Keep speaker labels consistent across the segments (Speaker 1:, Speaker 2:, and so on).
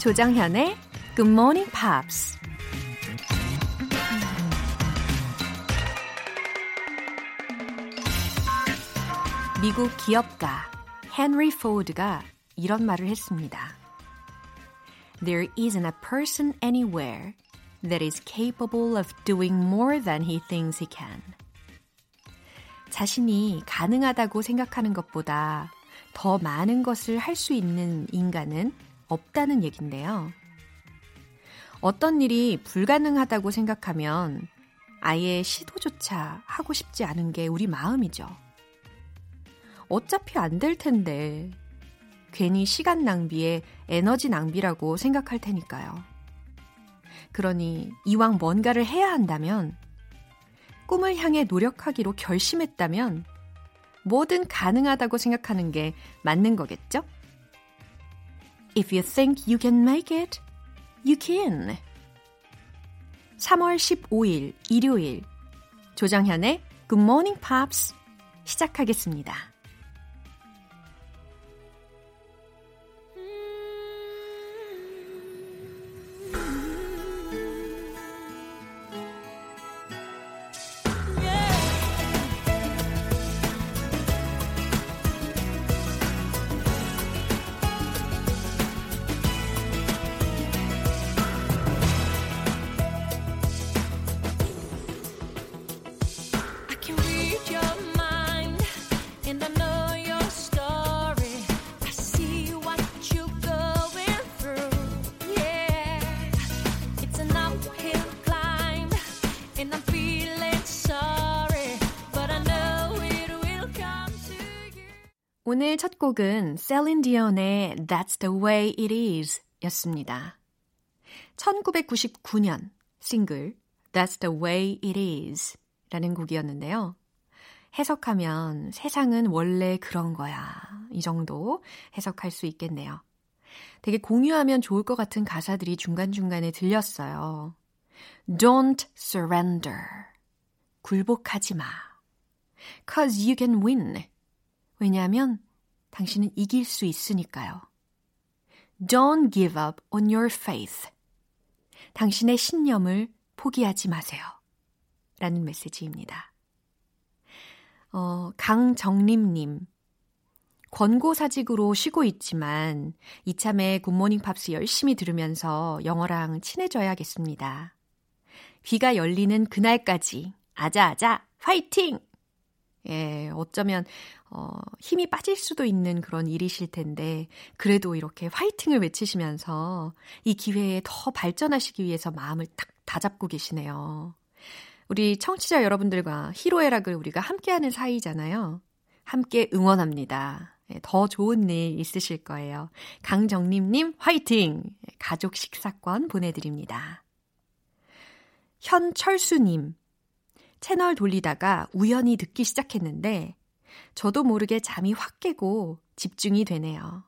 Speaker 1: 조정현의 Good Morning Pops. 미국 기업가 헨리 포드가 이런 말을 했습니다. There isn't a person anywhere that is capable of doing more than he thinks he can. 자신이 가능하다고 생각하는 것보다 더 많은 것을 할 수 있는 인간은 없다는 얘긴데요. 어떤 일이 불가능하다고 생각하면 아예 시도조차 하고 싶지 않은 게 우리 마음이죠. 어차피 안 될 텐데 괜히 시간 낭비에 에너지 낭비라고 생각할 테니까요. 그러니 이왕 뭔가를 해야 한다면 꿈을 향해 노력하기로 결심했다면 뭐든 가능하다고 생각하는 게 맞는 거겠죠? If you think you can make it, you can. 3월 15일 일요일 조정현의 Good Morning Pops 시작하겠습니다. 오늘 첫 곡은 셀린 디온의 That's the way it is 였습니다. 1999년 싱글 That's the way it is 라는 곡이었는데요. 해석하면 세상은 원래 그런 거야. 이 정도 해석할 수 있겠네요. 되게 공유하면 좋을 것 같은 가사들이 중간중간에 들렸어요. Don't surrender. 굴복하지 마. Cause you can win. 왜냐하면 당신은 이길 수 있으니까요. Don't give up on your faith. 당신의 신념을 포기하지 마세요. 라는 메시지입니다. 어, 강정림님. 권고사직으로 쉬고 있지만 이참에 굿모닝 팝스 열심히 들으면서 영어랑 친해져야겠습니다. 귀가 열리는 그날까지 아자아자 화이팅! 예, 어쩌면 어, 힘이 빠질 수도 있는 그런 일이실 텐데, 그래도 이렇게 화이팅을 외치시면서 이 기회에 더 발전하시기 위해서 마음을 딱 다잡고 계시네요. 우리 청취자 여러분들과 히로애락을 우리가 함께하는 사이잖아요. 함께 응원합니다. 예, 더 좋은 일 있으실 거예요. 강정림님 화이팅! 가족 식사권 보내드립니다. 현철수님, 채널 돌리다가 우연히 듣기 시작했는데 저도 모르게 잠이 확 깨고 집중이 되네요.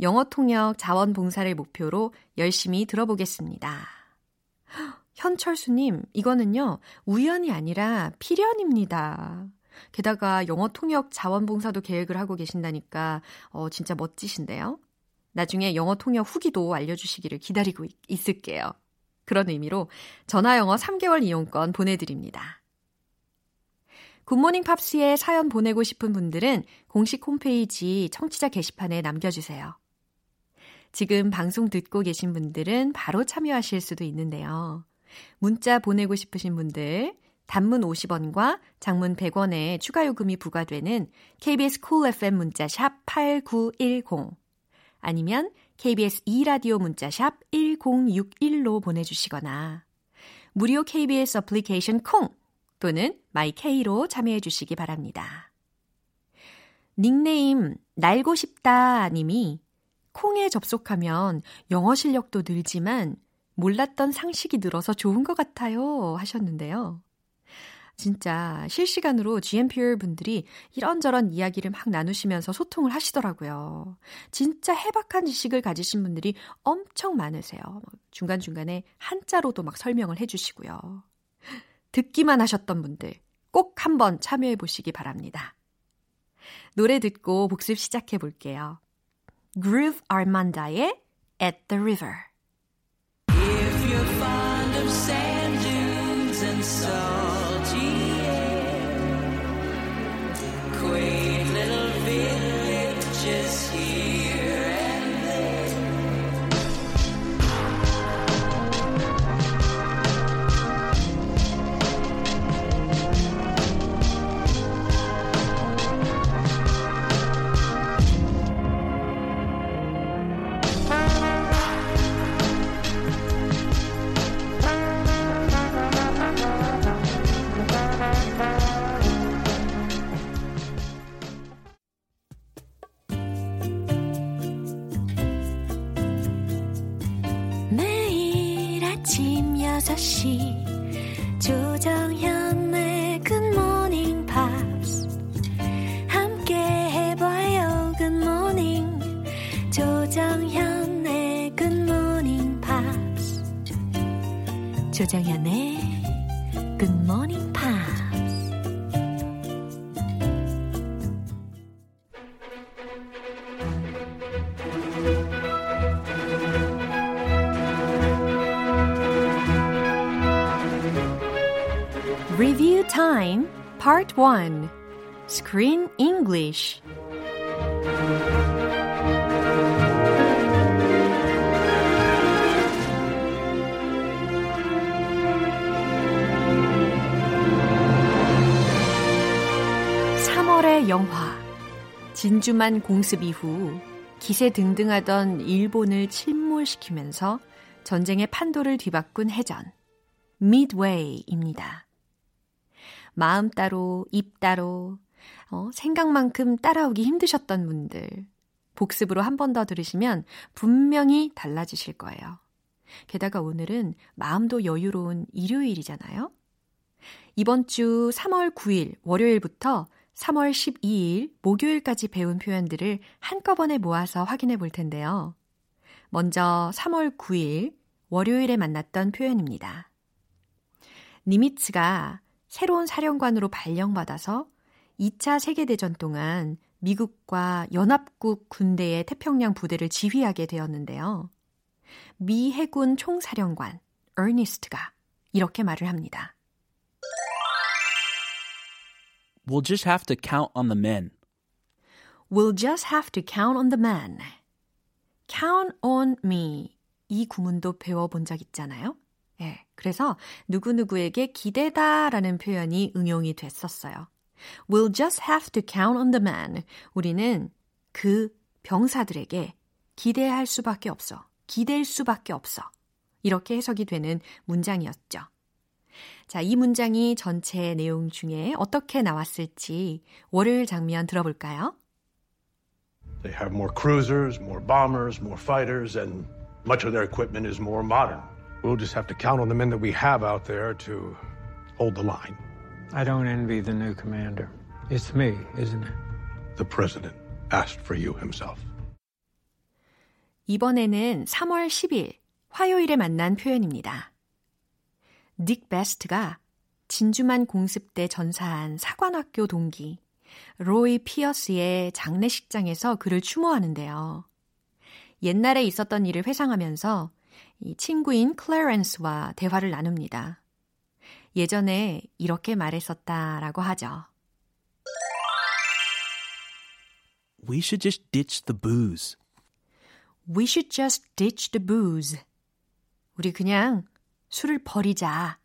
Speaker 1: 영어 통역 자원 봉사를 목표로 열심히 들어보겠습니다. 현철수님, 이거는요, 우연이 아니라 필연입니다. 게다가 영어 통역 자원봉사도 계획을 하고 계신다니까, 어, 진짜 멋지신데요? 나중에 영어 통역 후기도 알려주시기를 기다리고 있, 을게요 그런 의미로 전화 영어 3개월 이용권 보내드립니다. 굿모닝 팝스에 사연 보내고 싶은 분들은 공식 홈페이지 청취자 게시판에 남겨주세요. 지금 방송 듣고 계신 분들은 바로 참여하실 수도 있는데요. 문자 보내고 싶으신 분들, 단문 50원과 장문 100원의 추가 요금이 부과되는 KBS Cool FM 문자 샵 8910 아니면 KBS 2라디오 문자샵 1061로 보내주시거나 무료 KBS 어플리케이션 콩 또는 마이케이로 참여해 주시기 바랍니다. 닉네임 날고 싶다 님이 콩에 접속하면 영어 실력도 늘지만 몰랐던 상식이 늘어서 좋은 것 같아요 하셨는데요. 진짜 실시간으로 GMPR 분들이 이런저런 이야기를 막 나누시면서 소통을 하시더라고요. 진짜 해박한 지식을 가지신 분들이 엄청 많으세요. 중간중간에 한자로도 막 설명을 해주시고요. 듣기만 하셨던 분들 꼭 한번 참여해 보시기 바랍니다. 노래 듣고 복습 시작해 볼게요. Groove Armanda의 at the river.
Speaker 2: If you're fond of sand dunes and salty
Speaker 1: Chỉ. Review Time Part 1 Screen English 영화 진주만 공습 이후 기세 등등하던 일본을 침몰시키면서 전쟁의 판도를 뒤바꾼 해전 Midway입니다. 마음 따로, 입 따로, 어, 생각만큼 따라오기 힘드셨던 분들, 복습으로 한 번 더 들으시면 분명히 달라지실 거예요. 게다가 오늘은 마음도 여유로운 일요일이잖아요. 이번 주 3월 9일 월요일부터 3월 12일 목요일까지 배운 표현들을 한꺼번에 모아서 확인해 볼 텐데요. 먼저 3월 9일 월요일에 만났던 표현입니다. 니미츠가 새로운 사령관으로 발령받아서 2차 세계대전 동안 미국과 연합국 군대의 태평양 부대를 지휘하게 되었는데요. 미 해군 총사령관 어니스트가 이렇게 말을 합니다.
Speaker 3: We'll just have to count on the men.
Speaker 1: We'll just have to count on the man. Count on me. 이 구문도 배워본 적 있잖아요. 예, 그래서 누구누구에게 기대다 라는 표현이 응용이 됐었어요. We'll just have to count on the man. 우리는 그 병사들에게 기대할 수밖에 없어. 기댈 수밖에 없어. 이렇게 해석이 되는 문장이었죠. 자, 이 문장이 전체 내용 중에 어떻게 나왔을지 월요일 장면 들어볼까요?
Speaker 4: They have more cruisers, more bombers, more fighters, and much of their equipment is more modern. We'll just have to count on the men that we have out there to hold the line.
Speaker 5: I don't envy the new commander. It's me, isn't it?
Speaker 4: The president asked for you himself.
Speaker 1: 이번에는 3월 10일 화요일에 만난 표현입니다. 닉 베스트가 진주만 공습 때 전사한 사관학교 동기 로이 피어스의 장례식장에서 그를 추모하는데요. 옛날에 있었던 일을 회상하면서 이 친구인 클래런스와 대화를 나눕니다. 예전에 이렇게 말했었다라고 하죠.
Speaker 3: We should just ditch the booze.
Speaker 1: We should just ditch the booze. 우리 그냥 술을 버리자.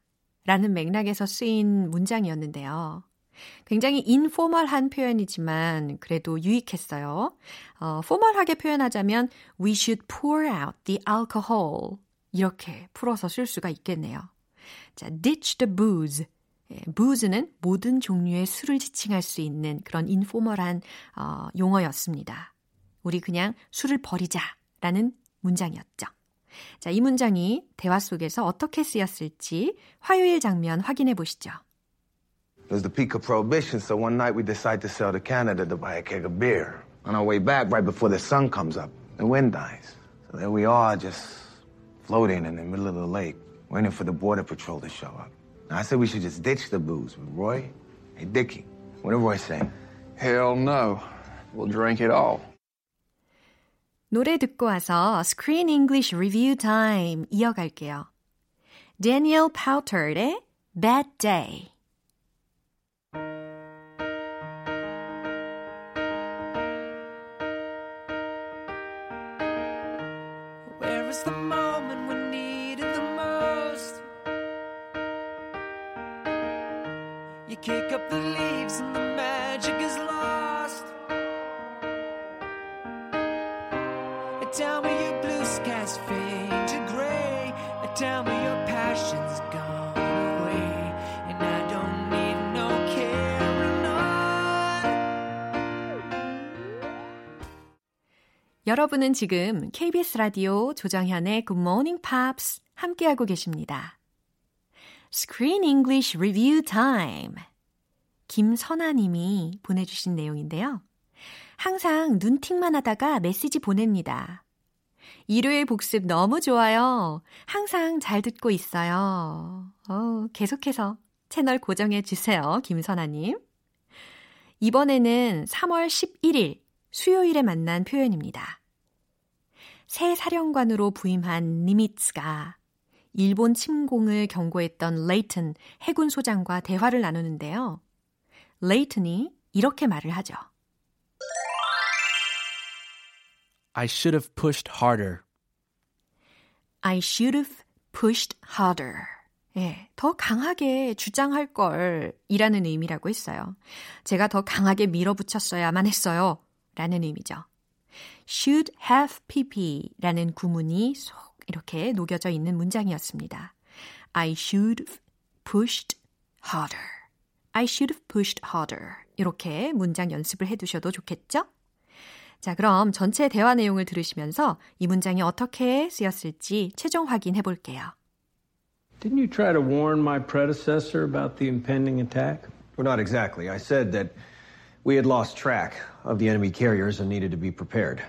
Speaker 1: 라는 맥락에서 쓰인 문장이었는데요. 굉장히 인포멀한 표현이지만 그래도 유익했어요. 어, 포멀하게 표현하자면 we should pour out the alcohol 이렇게 풀어서 쓸 수가 있겠네요. 자, ditch the booze. 예, booze는 모든 종류의 술을 지칭할 수 있는 그런 인포멀한 어, 용어였습니다. 우리 그냥 술을 버리자라는 문장이었죠. 자, 이 문장이 대화 속에서 어떻게 쓰였을지 화요일 장면 확인해 보시죠.
Speaker 6: It was the peak of prohibition, so one night we decide to sail to Canada to buy a keg of beer. On our way back, right before the sun comes up, the wind dies. So there we are, just floating in the middle of the lake, waiting for the border patrol to show up. Now, I said we should just ditch the booze. But Roy, hey, Dickie, what did Roy say?
Speaker 7: Hell no. We'll drink it all.
Speaker 1: 노래 듣고 와서 Screen English Review Time 이어갈게요. Daniel Powter의 Bad Day. 여러분은 지금 KBS 라디오 조정현의 Good Morning Pops 함께하고 계십니다. Screen English Review Time. 김선아 님이 보내주신 내용인데요. 항상 눈팅만 하다가 메시지 보냅니다. 일요일 복습 너무 좋아요. 항상 잘 듣고 있어요. 어, 계속해서 채널 고정해 주세요. 김선아님. 이번에는 3월 11일 수요일에 만난 표현입니다. 새 사령관으로 부임한 니미츠가 일본 침공을 경고했던 레이튼 해군 소장과 대화를 나누는데요. 레이튼이 이렇게 말을 하죠.
Speaker 3: I should have pushed harder.
Speaker 1: I should have pushed harder. 예, 더 강하게 주장할 걸 이라는 의미라고 했어요. 제가 더 강하게 밀어붙였어야만 했어요. 라는 의미죠. Should have pp 라는 구문이 속 이렇게 녹여져 있는 문장이었습니다. I should have pushed harder. I should have pushed harder. 이렇게 문장 연습을 해 두셔도 좋겠죠? 자, 그럼 전체 대화 내용을 들으시면서 이 문장이 어떻게 쓰였을지 최종 확인해 볼게요.
Speaker 5: Didn't you try to warn my predecessor about the impending attack?
Speaker 7: Well, not exactly. I said that we had lost track of the enemy carriers and needed to be prepared.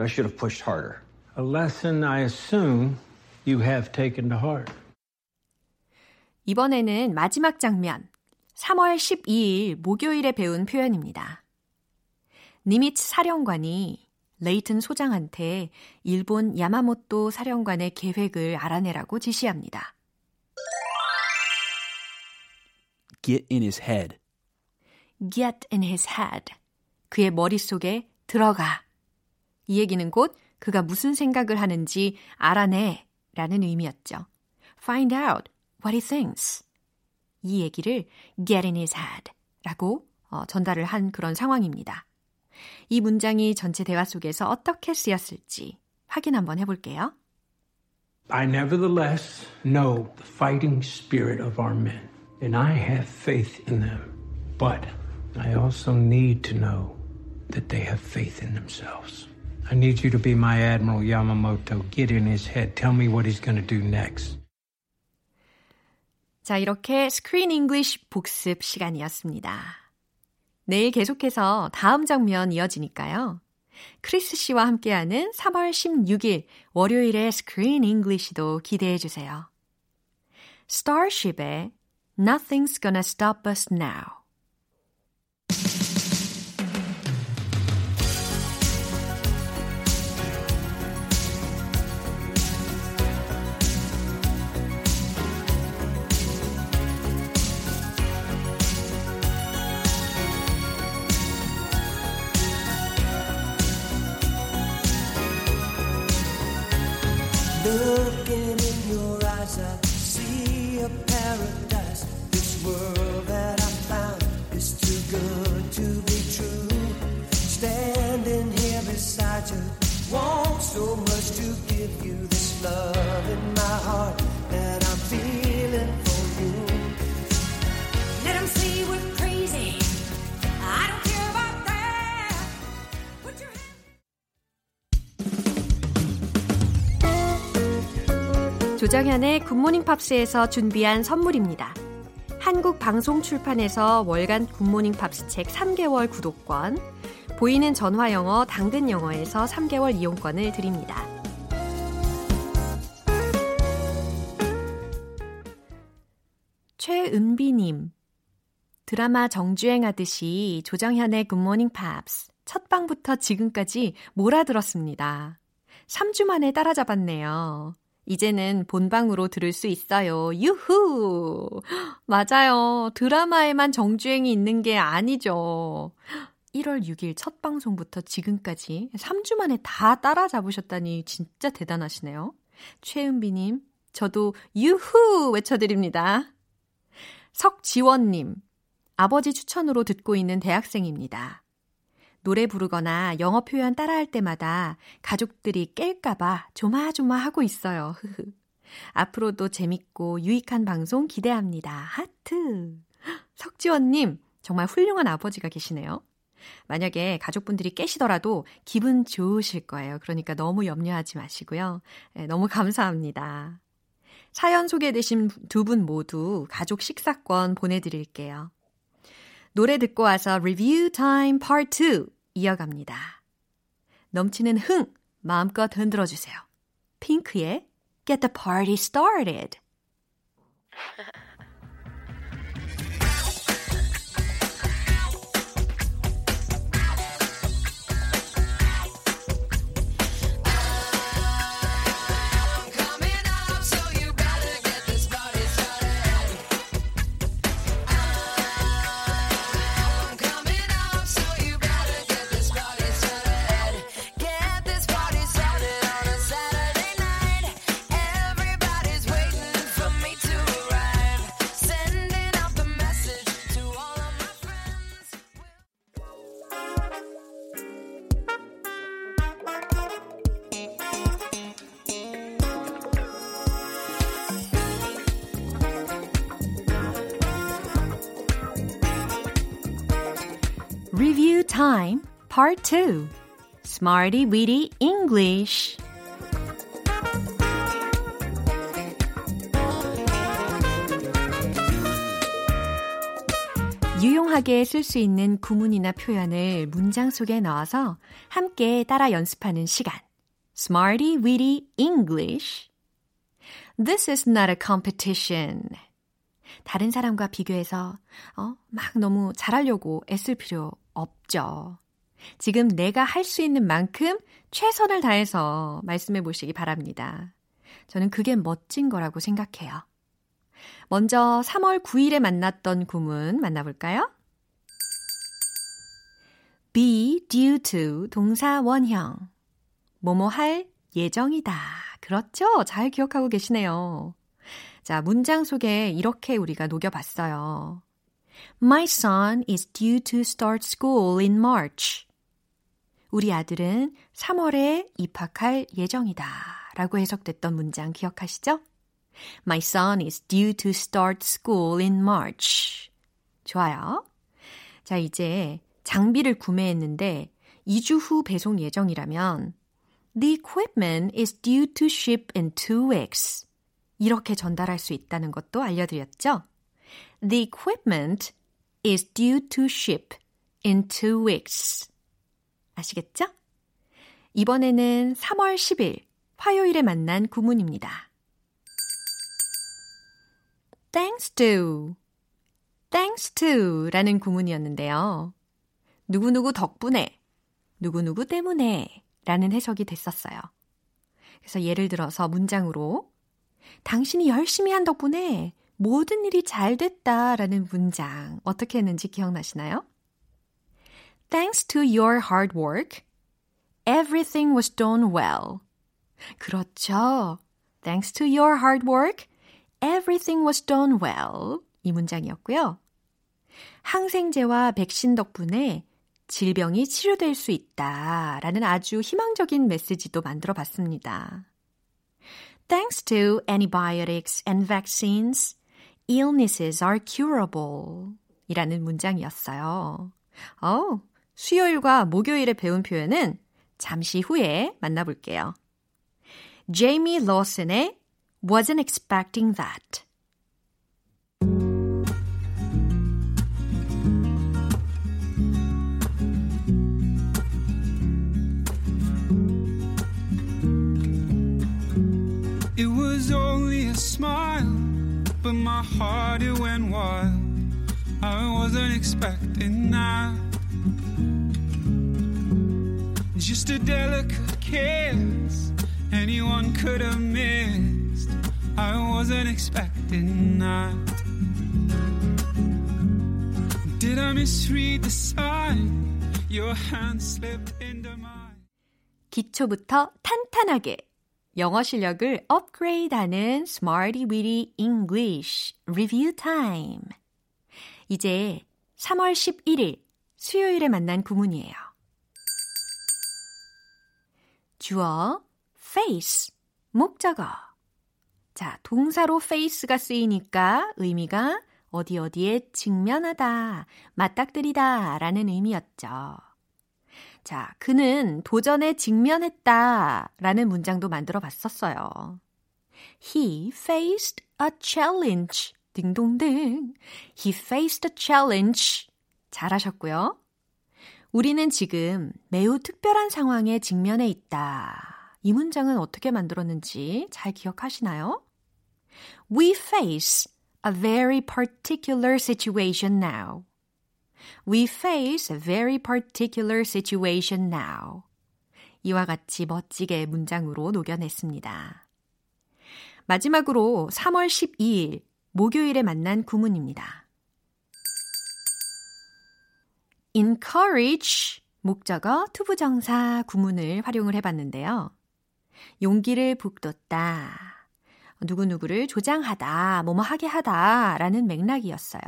Speaker 7: I should have pushed harder.
Speaker 5: A lesson I assume you have taken to heart.
Speaker 1: 이번에는 마지막 장면, 3월 12일 목요일에 배운 표현입니다. 니미츠 사령관이 레이튼 소장한테 일본 야마모토 사령관의 계획을 알아내라고 지시합니다.
Speaker 3: Get in his head.
Speaker 1: get in his head. 그의 머릿속에 들어가. 이 얘기는 곧 그가 무슨 생각을 하는지 알아내 라는 의미였죠. find out what he thinks. 이 얘기를 get in his head 라고 어, 전달을 한 그런 상황입니다. 이 문장이 전체 대화 속에서 어떻게 쓰였을지 확인 한번 해볼게요.
Speaker 5: I nevertheless know the fighting spirit of our men, and I have faith in them. But I also need to know that they have faith in themselves. I need you to be my Admiral Yamamoto. Get in his head. Tell me what he's going to do next.
Speaker 1: 자, 이렇게 Screen English 복습 시간이었습니다. 내일 계속해서 다음 장면 이어지니까요. 크리스 씨와 함께하는 3월 16일 월요일의 Screen English도 기대해 주세요. Starship의 Nothing's Gonna Stop Us Now. 조정현의 굿모닝 팝스에서 준비한 선물입니다. 한국 방송 출판에서 월간 굿모닝 팝스 책 3개월 구독권, 보이는 전화 영어 당근 영어에서 3개월 이용권을 드립니다. 최은비님, 드라마 정주행하듯이 조정현의 굿모닝 팝스 첫 방부터 지금까지 몰아들었습니다. 3주 만에 따라잡았네요. 이제는 본방으로 들을 수 있어요. 유후! 맞아요. 드라마에만 정주행이 있는 게 아니죠. 1월 6일 첫 방송부터 지금까지 3주 만에 다 따라잡으셨다니 진짜 대단하시네요. 최은비님, 저도 유후! 외쳐드립니다. 석지원님, 아버지 추천으로 듣고 있는 대학생입니다. 노래 부르거나 영어 표현 따라할 때마다 가족들이 깰까봐 조마조마하고 있어요. 앞으로도 재밌고 유익한 방송 기대합니다. 하트. 석지원님, 정말 훌륭한 아버지가 계시네요. 만약에 가족분들이 깨시더라도 기분 좋으실 거예요. 그러니까 너무 염려하지 마시고요. 네, 너무 감사합니다. 사연 소개되신 두 분 모두 가족 식사권 보내드릴게요. 노래 듣고 와서 리뷰 타임 파트 2 이어갑니다. 넘치는 흥 마음껏 흔들어 주세요. 핑크의 Get the Party Started. Part 2 Smarty Weedy English 유용하게 쓸 수 있는 구문이나 표현을 문장 속에 넣어서 함께 따라 연습하는 시간. Smarty Weedy English. This is not a competition. 다른 사람과 비교해서 어, 막 너무 잘하려고 애쓸 필요 없죠. 지금 내가 할 수 있는 만큼 최선을 다해서 말씀해 보시기 바랍니다. 저는 그게 멋진 거라고 생각해요. 먼저 3월 9일에 만났던 구문 만나볼까요? be due to 동사 원형. 뭐뭐 할 예정이다. 그렇죠? 잘 기억하고 계시네요. 자, 문장 속에 이렇게 우리가 녹여봤어요. My son is due to start school in March. 우리 아들은 3월에 입학할 예정이다. 라고 해석됐던 문장 기억하시죠? My son is due to start school in March. 좋아요. 자, 이제 장비를 구매했는데 2주 후 배송 예정이라면 The equipment is due to ship in two weeks. 이렇게 전달할 수 있다는 것도 알려드렸죠? The equipment is due to ship in two weeks. 아시겠죠? 이번에는 3월 10일 화요일에 만난 구문입니다. thanks to, thanks to 라는 구문이었는데요. 누구누구 덕분에, 누구누구 때문에 라는 해석이 됐었어요. 그래서 예를 들어서 문장으로 당신이 열심히 한 덕분에 모든 일이 잘 됐다 라는 문장 어떻게 했는지 기억나시나요? Thanks to your hard work, everything was done well. 그렇죠. Thanks to your hard work, everything was done well. 이 문장이었고요. 항생제와 백신 덕분에 질병이 치료될 수 있다 라는 아주 희망적인 메시지도 만들어 봤습니다. Thanks to antibiotics and vaccines, illnesses are curable. 이라는 문장이었어요. 어, 수요일과 목요일에 배운 표현은 잠시 후에 만나볼게요. 제이미 로슨의 Wasn't Expecting That.
Speaker 8: It was only a smile, but my heart it went wild. I wasn't expecting that. Just a delicate kiss, anyone could have missed. I wasn't expecting that. Did I misread the sign? Your hand slipped into mine.
Speaker 1: 기초부터 탄탄하게 영어 실력을 업그레이드하는 Smarty Weedy English Review Time. 이제 3월 11일 수요일에 만난 구문이에요. 주어 face 목적어. 자, 동사로 face가 쓰이니까 의미가 어디 어디에 직면하다, 맞닥뜨리다 라는 의미였죠. 자, 그는 도전에 직면했다 라는 문장도 만들어 봤었어요. He faced a challenge. 딩동댕. He faced a challenge. 잘하셨고요. 우리는 지금 매우 특별한 상황에 직면해 있다. 이 문장은 어떻게 만들었는지 잘 기억하시나요? We face a very particular situation now. We face a very particular situation now. 이와 같이 멋지게 문장으로 녹여냈습니다. 마지막으로 3월 12일 목요일에 만난 구문입니다. Encourage 목적어 투부정사 구문을 활용을 해봤는데요. 용기를 북돋다. 누구누구를 조장하다, 뭐뭐 하게 하다 라는 맥락이었어요.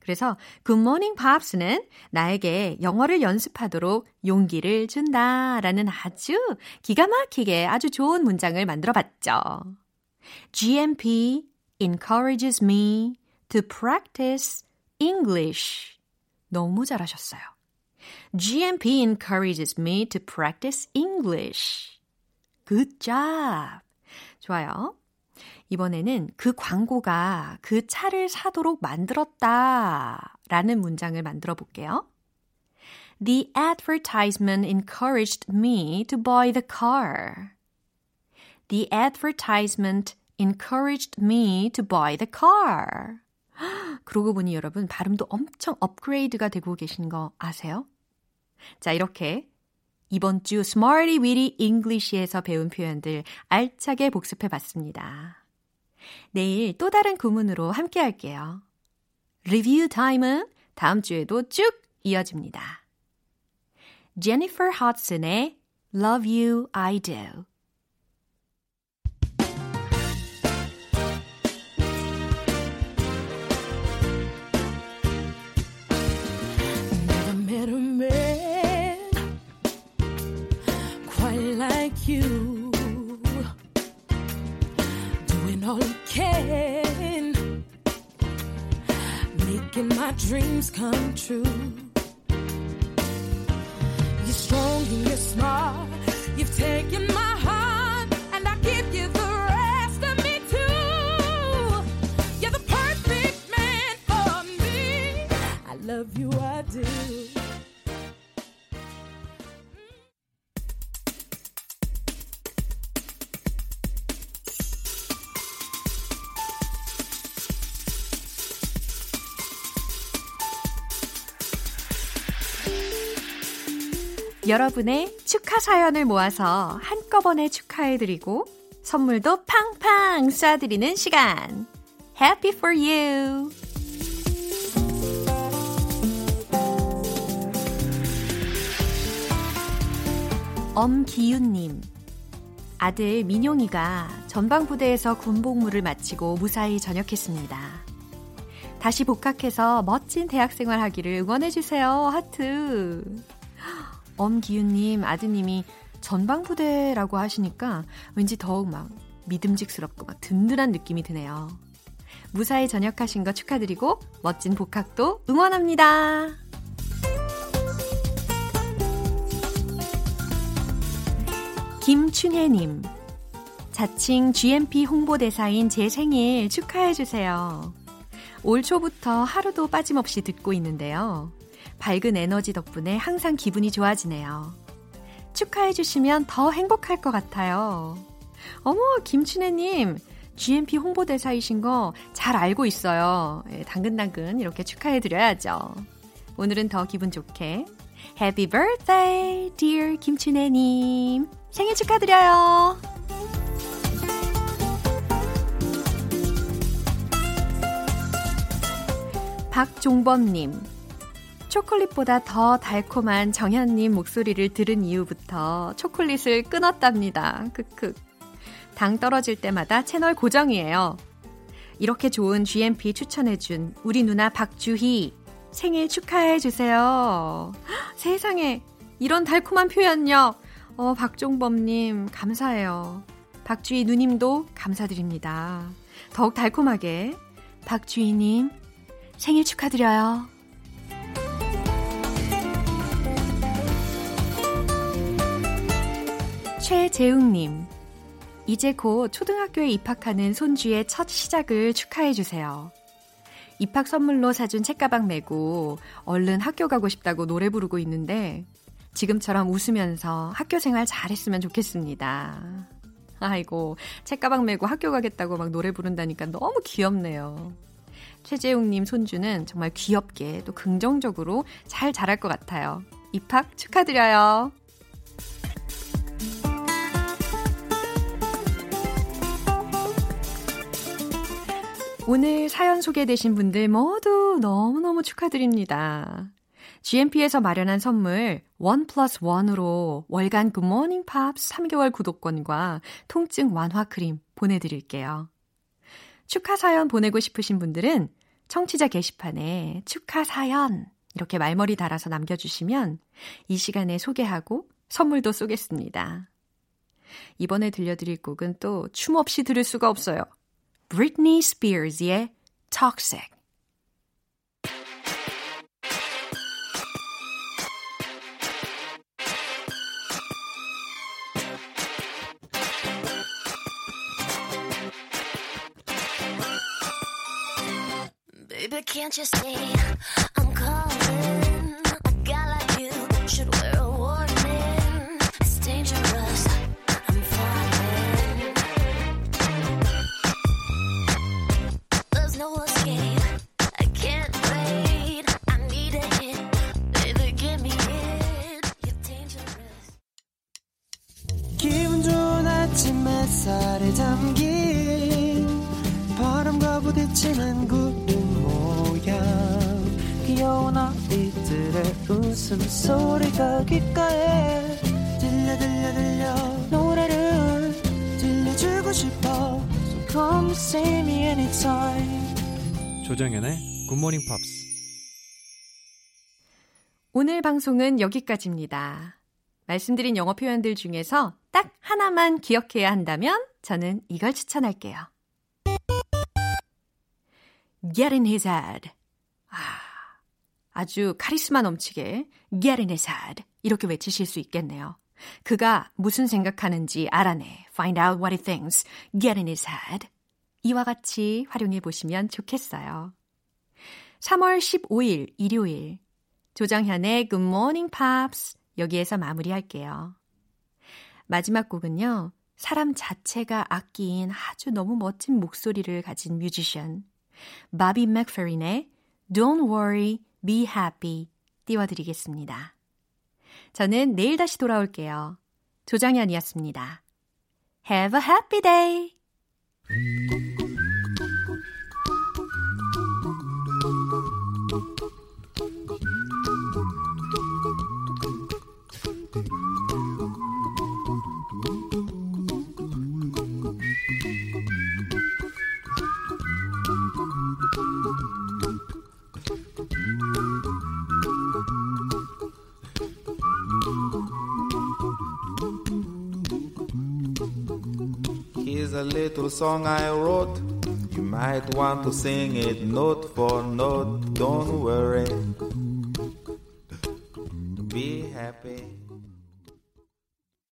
Speaker 1: 그래서 Good Morning Pops는 나에게 영어를 연습하도록 용기를 준다 라는 아주 기가 막히게 아주 좋은 문장을 만들어 봤죠. GMP encourages me to practice English. 너무 잘하셨어요. GMP encourages me to practice English. Good job. 좋아요. 이번에는 그 광고가 그 차를 사도록 만들었다 라는 문장을 만들어 볼게요. The advertisement encouraged me to buy the car. The advertisement encouraged me to buy the car. 그러고 보니 여러분 발음도 엄청 업그레이드가 되고 계신 거 아세요? 자, 이렇게 이번 주 Smarty Weedy English에서 배운 표현들 알차게 복습해 봤습니다. 내일 또 다른 구문으로 함께 할게요. 리뷰 타임은 다음 주에도 쭉 이어집니다. 제니퍼 하슨의 Love You I Do
Speaker 9: like you. Doing all he can, making my dreams come true. You're strong and you're smart. You've taken my heart, and I give you the rest of me too. You're the perfect man for me. I love you, I do.
Speaker 1: 여러분의 축하 사연을 모아서 한꺼번에 축하해드리고 선물도 팡팡 쏴드리는 시간. Happy for you! 엄기윤님. 아들 민용이가 전방부대에서 군복무를 마치고 무사히 전역했습니다. 다시 복학해서 멋진 대학생활 하기를 응원해주세요. 하트. 엄기윤님 아드님이 전방부대라고 하시니까 왠지 더욱 막 믿음직스럽고 막 든든한 느낌이 드네요. 무사히 전역하신 거 축하드리고 멋진 복학도 응원합니다. 김춘혜님, 자칭 GMP 홍보대사인 제 생일 축하해주세요. 올 초부터 하루도 빠짐없이 듣고 있는데요. 밝은 에너지 덕분에 항상 기분이 좋아지네요. 축하해주시면 더 행복할 것 같아요. 어머, 김춘혜님, GMP 홍보대사이신 거 잘 알고 있어요. 예, 당근당근 이렇게 축하해드려야죠. 오늘은 더 기분 좋게. Happy birthday, dear 김춘혜님. 생일 축하드려요. 박종범님. 초콜릿보다 더 달콤한 정현님 목소리를 들은 이후부터 초콜릿을 끊었답니다. 크크. 당 떨어질 때마다 채널 고정이에요. 이렇게 좋은 GMP 추천해준 우리 누나 박주희 생일 축하해주세요. 세상에 이런 달콤한 표현요. 어, 박종범님 감사해요. 박주희 누님도 감사드립니다. 더욱 달콤하게 박주희님 생일 축하드려요. 최재웅님, 이제 곧 초등학교에 입학하는 손주의 첫 시작을 축하해주세요. 입학 선물로 사준 책가방 메고 얼른 학교 가고 싶다고 노래 부르고 있는데 지금처럼 웃으면서 학교 생활 잘했으면 좋겠습니다. 아이고, 책가방 메고 학교 가겠다고 막 노래 부른다니까 너무 귀엽네요. 최재웅님 손주는 정말 귀엽게 또 긍정적으로 잘 자랄 것 같아요. 입학 축하드려요. 오늘 사연 소개되신 분들 모두 너무너무 축하드립니다. GMP에서 마련한 선물 one plus one으로 월간 굿모닝 팝스 3개월 구독권과 통증 완화 크림 보내드릴게요. 축하 사연 보내고 싶으신 분들은 청취자 게시판에 축하 사연 이렇게 말머리 달아서 남겨주시면 이 시간에 소개하고 선물도 쏘겠습니다. 이번에 들려드릴 곡은 또 춤 없이 들을 수가 없어요. Britney Spears의 Toxic.
Speaker 10: Baby, can't you see
Speaker 2: 귀여운 아이들의 웃음소리가 귓가에 들려 들려 들려 노래를 들려주고 싶어 So come see me anytime
Speaker 11: 조정연의 굿모닝 팝스.
Speaker 1: 오늘 방송은 여기까지입니다. 말씀드린 영어 표현들 중에서 딱 하나만 기억해야 한다면 저는 이걸 추천할게요. Get in his head. 아, 아주 카리스마 넘치게 Get in his head 이렇게 외치실 수 있겠네요. 그가 무슨 생각하는지 알아내. Find out what he thinks. Get in his head. 이와 같이 활용해 보시면 좋겠어요. 3월 15일 일요일 조정현의 Good Morning Pops 여기에서 마무리할게요. 마지막 곡은요. 사람 자체가 악기인 아주 너무 멋진 목소리를 가진 뮤지션 바비 맥페린의 Don't Worry, Be Happy 띄워드리겠습니다. 저는 내일 다시 돌아올게요. 조정현이었습니다. Have a happy day!
Speaker 12: A little song I wrote. You might want to sing it note for note. Don't worry. Be happy.